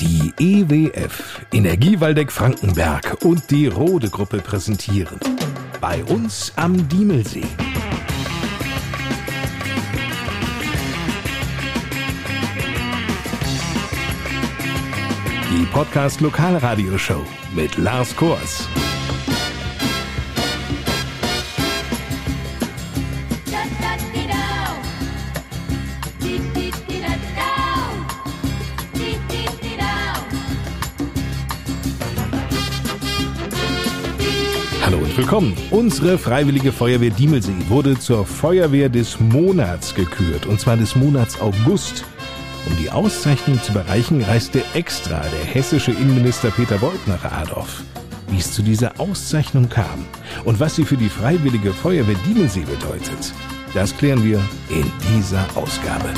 Die EWF, Energiewaldeck Frankenberg und die Rode Gruppe präsentieren. Bei uns am Diemelsee. Die Podcast Lokalradioshow mit Lars Kors. Und willkommen. Unsere Freiwillige Feuerwehr Diemelsee wurde zur Feuerwehr des Monats gekürt, und zwar des Monats August. Um die Auszeichnung zu bereichen, reiste extra der hessische Innenminister Peter Beuth nach Adorf. Wie es zu dieser Auszeichnung kam und was sie für die Freiwillige Feuerwehr Diemelsee bedeutet, das klären wir in dieser Ausgabe.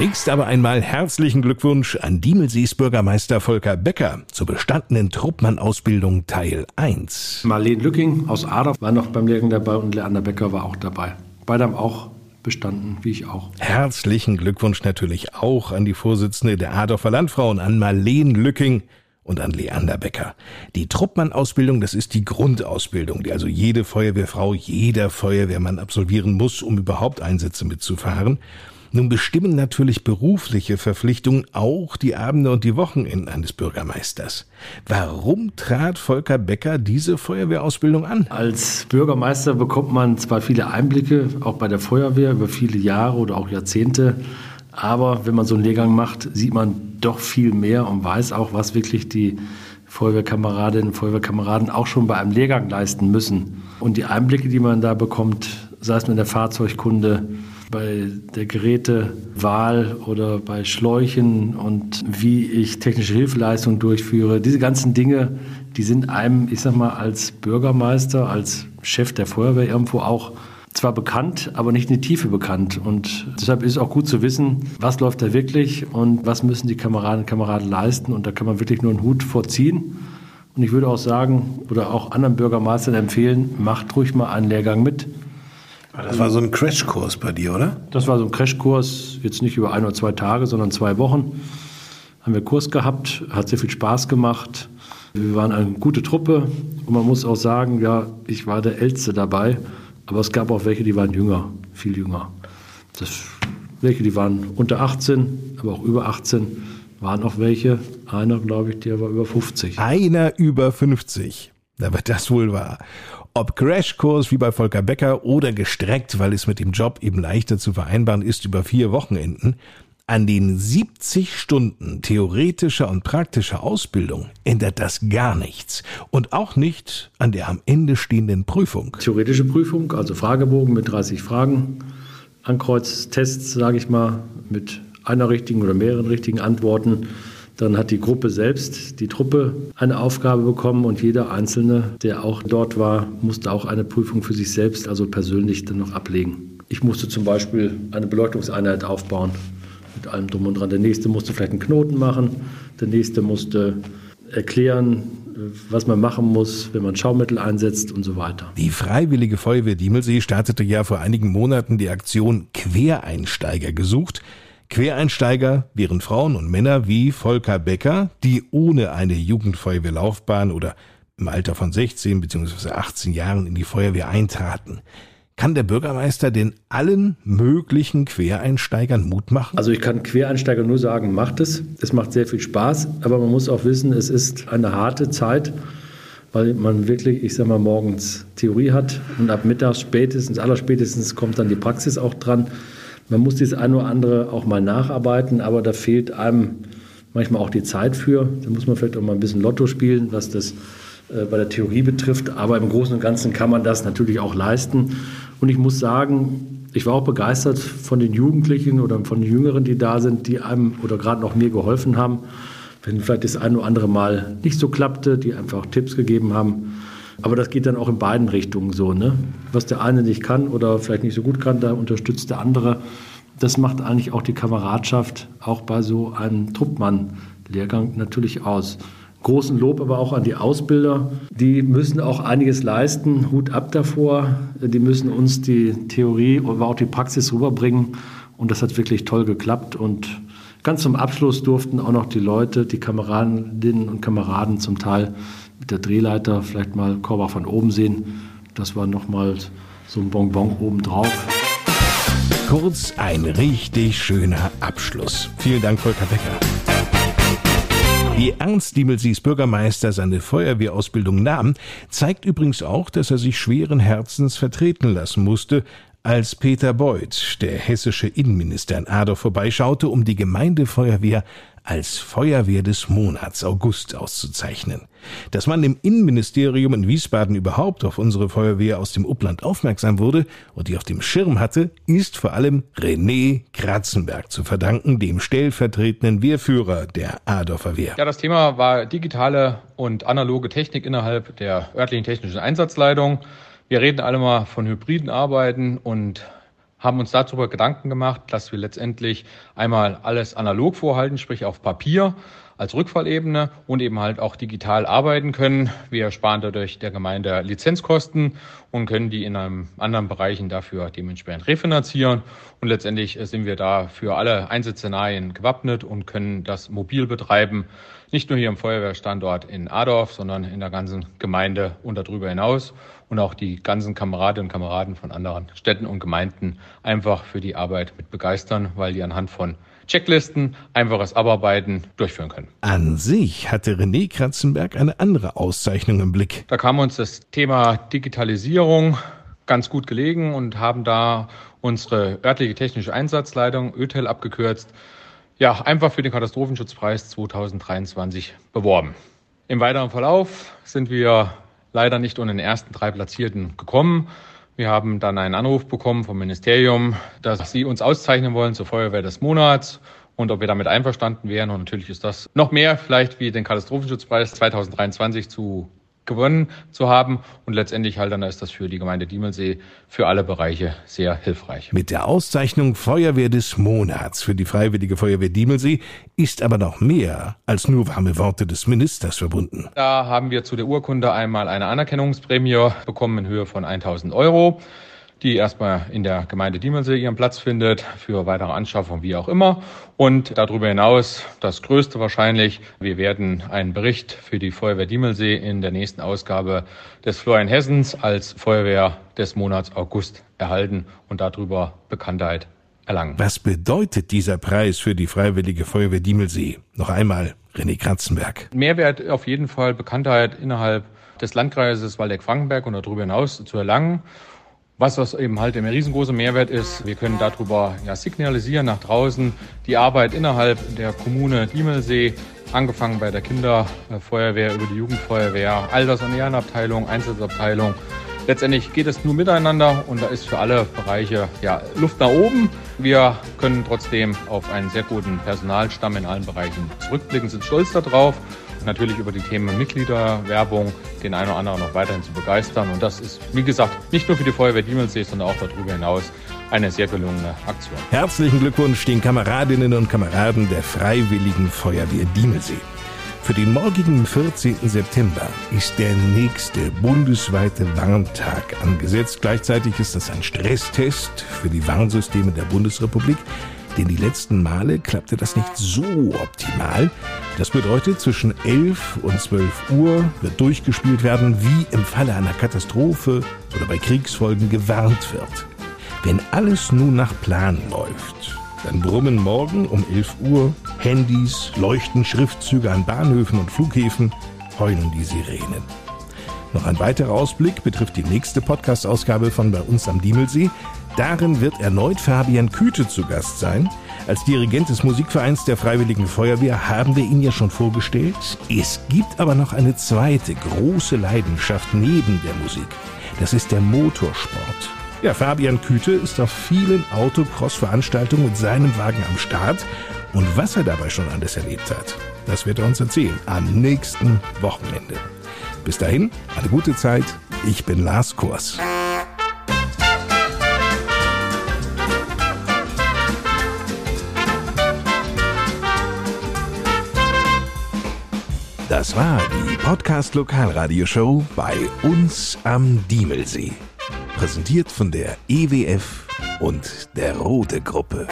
Zunächst aber einmal herzlichen Glückwunsch an Diemelsees Bürgermeister Volker Becker zur bestandenen Truppmann-Ausbildung Teil 1. Marlene Lücking aus Adorf war noch beim Lehrgang dabei und Leander Becker war auch dabei. Beide haben auch bestanden, wie ich auch. Herzlichen Glückwunsch natürlich auch an die Vorsitzende der Adorfer Landfrauen, an Marlene Lücking und an Leander Becker. Die Truppmann-Ausbildung, das ist die Grundausbildung, die also jede Feuerwehrfrau, jeder Feuerwehrmann absolvieren muss, um überhaupt Einsätze mitzufahren. Nun bestimmen natürlich berufliche Verpflichtungen auch die Abende und die Wochenenden eines Bürgermeisters. Warum trat Volker Becker diese Feuerwehrausbildung an? Als Bürgermeister bekommt man zwar viele Einblicke, auch bei der Feuerwehr, über viele Jahre oder auch Jahrzehnte. Aber wenn man so einen Lehrgang macht, sieht man doch viel mehr und weiß auch, was wirklich die Feuerwehrkameradinnen und Feuerwehrkameraden auch schon bei einem Lehrgang leisten müssen. Und die Einblicke, die man da bekommt, sei es mit der Fahrzeugkunde, bei der Gerätewahl oder bei Schläuchen und wie ich technische Hilfeleistungen durchführe. Diese ganzen Dinge, die sind einem, ich sag mal, als Bürgermeister, als Chef der Feuerwehr irgendwo auch zwar bekannt, aber nicht in die Tiefe bekannt. Und deshalb ist es auch gut zu wissen, was läuft da wirklich und was müssen die Kameradinnen und Kameraden leisten. Und da kann man wirklich nur einen Hut vorziehen. Und ich würde auch sagen, oder auch anderen Bürgermeistern empfehlen, macht ruhig mal einen Lehrgang mit. Das war so ein Crashkurs bei dir, oder? Das war so ein Crashkurs, jetzt nicht über ein oder zwei Tage, sondern zwei Wochen. Haben wir Kurs gehabt, hat sehr viel Spaß gemacht. Wir waren eine gute Truppe und man muss auch sagen, ja, ich war der Älteste dabei, aber es gab auch welche, die waren jünger, viel jünger. Das, welche, die waren unter 18, aber auch über 18, waren auch welche. Einer, glaube ich, der war über 50. Einer über 50. Da wird das wohl wahr. Ob Crashkurs wie bei Volker Becker oder gestreckt, weil es mit dem Job eben leichter zu vereinbaren ist über vier Wochenenden, an den 70 Stunden theoretischer und praktischer Ausbildung ändert das gar nichts. Und auch nicht an der am Ende stehenden Prüfung. Theoretische Prüfung, also Fragebogen mit 30 Fragen, Ankreuztests, sage ich mal, mit einer richtigen oder mehreren richtigen Antworten. Dann hat die Gruppe selbst, die Truppe, eine Aufgabe bekommen und jeder Einzelne, der auch dort war, musste auch eine Prüfung für sich selbst, also persönlich, dann noch ablegen. Ich musste zum Beispiel eine Beleuchtungseinheit aufbauen mit allem drum und dran. Der nächste musste vielleicht einen Knoten machen, der nächste musste erklären, was man machen muss, wenn man Schaumittel einsetzt und so weiter. Die Freiwillige Feuerwehr Diemelsee startete ja vor einigen Monaten die Aktion Quereinsteiger gesucht. Quereinsteiger wären Frauen und Männer wie Volker Becker, die ohne eine Jugendfeuerwehrlaufbahn oder im Alter von 16 bzw. 18 Jahren in die Feuerwehr eintraten. Kann der Bürgermeister denn allen möglichen Quereinsteigern Mut machen? Also ich kann Quereinsteiger nur sagen, macht es. Es macht sehr viel Spaß, aber man muss auch wissen, es ist eine harte Zeit, weil man wirklich, ich sag mal, morgens Theorie hat und ab mittags spätestens, allerspätestens kommt dann die Praxis auch dran. Man muss das eine oder andere auch mal nacharbeiten, aber da fehlt einem manchmal auch die Zeit für. Da muss man vielleicht auch mal ein bisschen Lotto spielen, was das äh, bei der Theorie betrifft. Aber im Großen und Ganzen kann man das natürlich auch leisten. Und ich muss sagen, ich war auch begeistert von den Jugendlichen oder von den Jüngeren, die da sind, die einem oder gerade noch mir geholfen haben. Wenn vielleicht das eine oder andere Mal nicht so klappte, die einfach Tipps gegeben haben. Aber das geht dann auch in beiden Richtungen so. Ne? Was der eine nicht kann oder vielleicht nicht so gut kann, da unterstützt der andere. Das macht eigentlich auch die Kameradschaft, auch bei so einem Truppmann-Lehrgang natürlich aus. Großen Lob aber auch an die Ausbilder. Die müssen auch einiges leisten. Hut ab davor. Die müssen uns die Theorie, aber auch die Praxis rüberbringen. Und das hat wirklich toll geklappt. Und ganz zum Abschluss durften auch noch die Leute, die Kameradinnen und Kameraden zum Teil mit der Drehleiter vielleicht mal Korbach von oben sehen. Das war nochmal so ein Bonbon obendrauf. Kurz ein richtig schöner Abschluss. Vielen Dank, Volker Becker. Wie ernst Diemelsies Bürgermeister seine Feuerwehrausbildung nahm, zeigt übrigens auch, dass er sich schweren Herzens vertreten lassen musste, als Peter Beuth, der hessische Innenminister in Adorf vorbeischaute, um die Gemeindefeuerwehr als Feuerwehr des Monats August auszuzeichnen. Dass man im Innenministerium in Wiesbaden überhaupt auf unsere Feuerwehr aus dem Upland aufmerksam wurde und die auf dem Schirm hatte, ist vor allem René Kratzenberg zu verdanken, dem stellvertretenden Wehrführer der Adorfer Wehr. Ja, das Thema war digitale und analoge Technik innerhalb der örtlichen technischen Einsatzleitung. Wir reden alle mal von hybriden Arbeiten und haben uns darüber Gedanken gemacht, dass wir letztendlich einmal alles analog vorhalten, sprich auf Papier als Rückfallebene und eben halt auch digital arbeiten können. Wir sparen dadurch der Gemeinde Lizenzkosten und können die in einem anderen Bereichen dafür dementsprechend refinanzieren. Und letztendlich sind wir da für alle Einsatzszenarien gewappnet und können das mobil betreiben. Nicht nur hier im Feuerwehrstandort in Adorf, sondern in der ganzen Gemeinde und darüber hinaus und auch die ganzen Kameradinnen und Kameraden von anderen Städten und Gemeinden einfach für die Arbeit mit begeistern, weil die anhand von Checklisten einfaches Abarbeiten durchführen können. An sich hatte René Kratzenberg eine andere Auszeichnung im Blick. Da kam uns das Thema Digitalisierung ganz gut gelegen und haben da unsere örtliche technische Einsatzleitung, ÖTEL abgekürzt, ja, einfach für den Katastrophenschutzpreis 2023 beworben. Im weiteren Verlauf sind wir leider nicht unter den ersten drei Platzierten gekommen. Wir haben dann einen Anruf bekommen vom Ministerium, dass sie uns auszeichnen wollen zur Feuerwehr des Monats und ob wir damit einverstanden wären. Und natürlich ist das noch mehr vielleicht wie den Katastrophenschutzpreis 2023 zu gewonnen zu haben. Und letztendlich halt dann ist das für die Gemeinde Diemelsee für alle Bereiche sehr hilfreich. Mit der Auszeichnung Feuerwehr des Monats für die Freiwillige Feuerwehr Diemelsee ist aber noch mehr als nur warme Worte des Ministers verbunden. Da haben wir zu der Urkunde einmal eine Anerkennungsprämie bekommen in Höhe von 1000 Euro die erstmal in der Gemeinde Diemelsee ihren Platz findet, für weitere Anschaffung, wie auch immer. Und darüber hinaus das Größte wahrscheinlich, wir werden einen Bericht für die Feuerwehr Diemelsee in der nächsten Ausgabe des Florian Hessens als Feuerwehr des Monats August erhalten und darüber Bekanntheit erlangen. Was bedeutet dieser Preis für die Freiwillige Feuerwehr Diemelsee? Noch einmal René Kratzenberg. Mehrwert auf jeden Fall Bekanntheit innerhalb des Landkreises Waldeck-Frankenberg und darüber hinaus zu erlangen. Was das eben halt der riesengroße Mehrwert ist, wir können darüber ja, signalisieren nach draußen die Arbeit innerhalb der Kommune Diemelsee, angefangen bei der Kinderfeuerwehr, über die Jugendfeuerwehr, Alters- und Ehrenabteilung, Einsatzabteilung. Letztendlich geht es nur miteinander und da ist für alle Bereiche ja, Luft nach oben. Wir können trotzdem auf einen sehr guten Personalstamm in allen Bereichen zurückblicken, sind stolz darauf natürlich über die Themen Mitgliederwerbung den einen oder anderen noch weiterhin zu begeistern. Und das ist, wie gesagt, nicht nur für die Feuerwehr Diemelsee, sondern auch darüber hinaus eine sehr gelungene Aktion. Herzlichen Glückwunsch den Kameradinnen und Kameraden der Freiwilligen Feuerwehr Diemelsee. Für den morgigen 14. September ist der nächste bundesweite Warntag angesetzt. Gleichzeitig ist das ein Stresstest für die Warnsysteme der Bundesrepublik denn die letzten Male klappte das nicht so optimal. Das bedeutet, zwischen 11 und 12 Uhr wird durchgespielt werden, wie im Falle einer Katastrophe oder bei Kriegsfolgen gewarnt wird. Wenn alles nun nach Plan läuft, dann brummen morgen um 11 Uhr Handys, leuchten Schriftzüge an Bahnhöfen und Flughäfen, heulen die Sirenen. Noch ein weiterer Ausblick betrifft die nächste Podcast-Ausgabe von Bei uns am Diemelsee. Darin wird erneut Fabian Küte zu Gast sein. Als Dirigent des Musikvereins der Freiwilligen Feuerwehr haben wir ihn ja schon vorgestellt. Es gibt aber noch eine zweite große Leidenschaft neben der Musik. Das ist der Motorsport. Ja, Fabian Küte ist auf vielen Autocross-Veranstaltungen mit seinem Wagen am Start. Und was er dabei schon alles erlebt hat, das wird er uns erzählen am nächsten Wochenende. Bis dahin, eine gute Zeit. Ich bin Lars Kurs. Das war die Podcast Lokalradioshow bei uns am Diemelsee. Präsentiert von der EWF und der Rote Gruppe.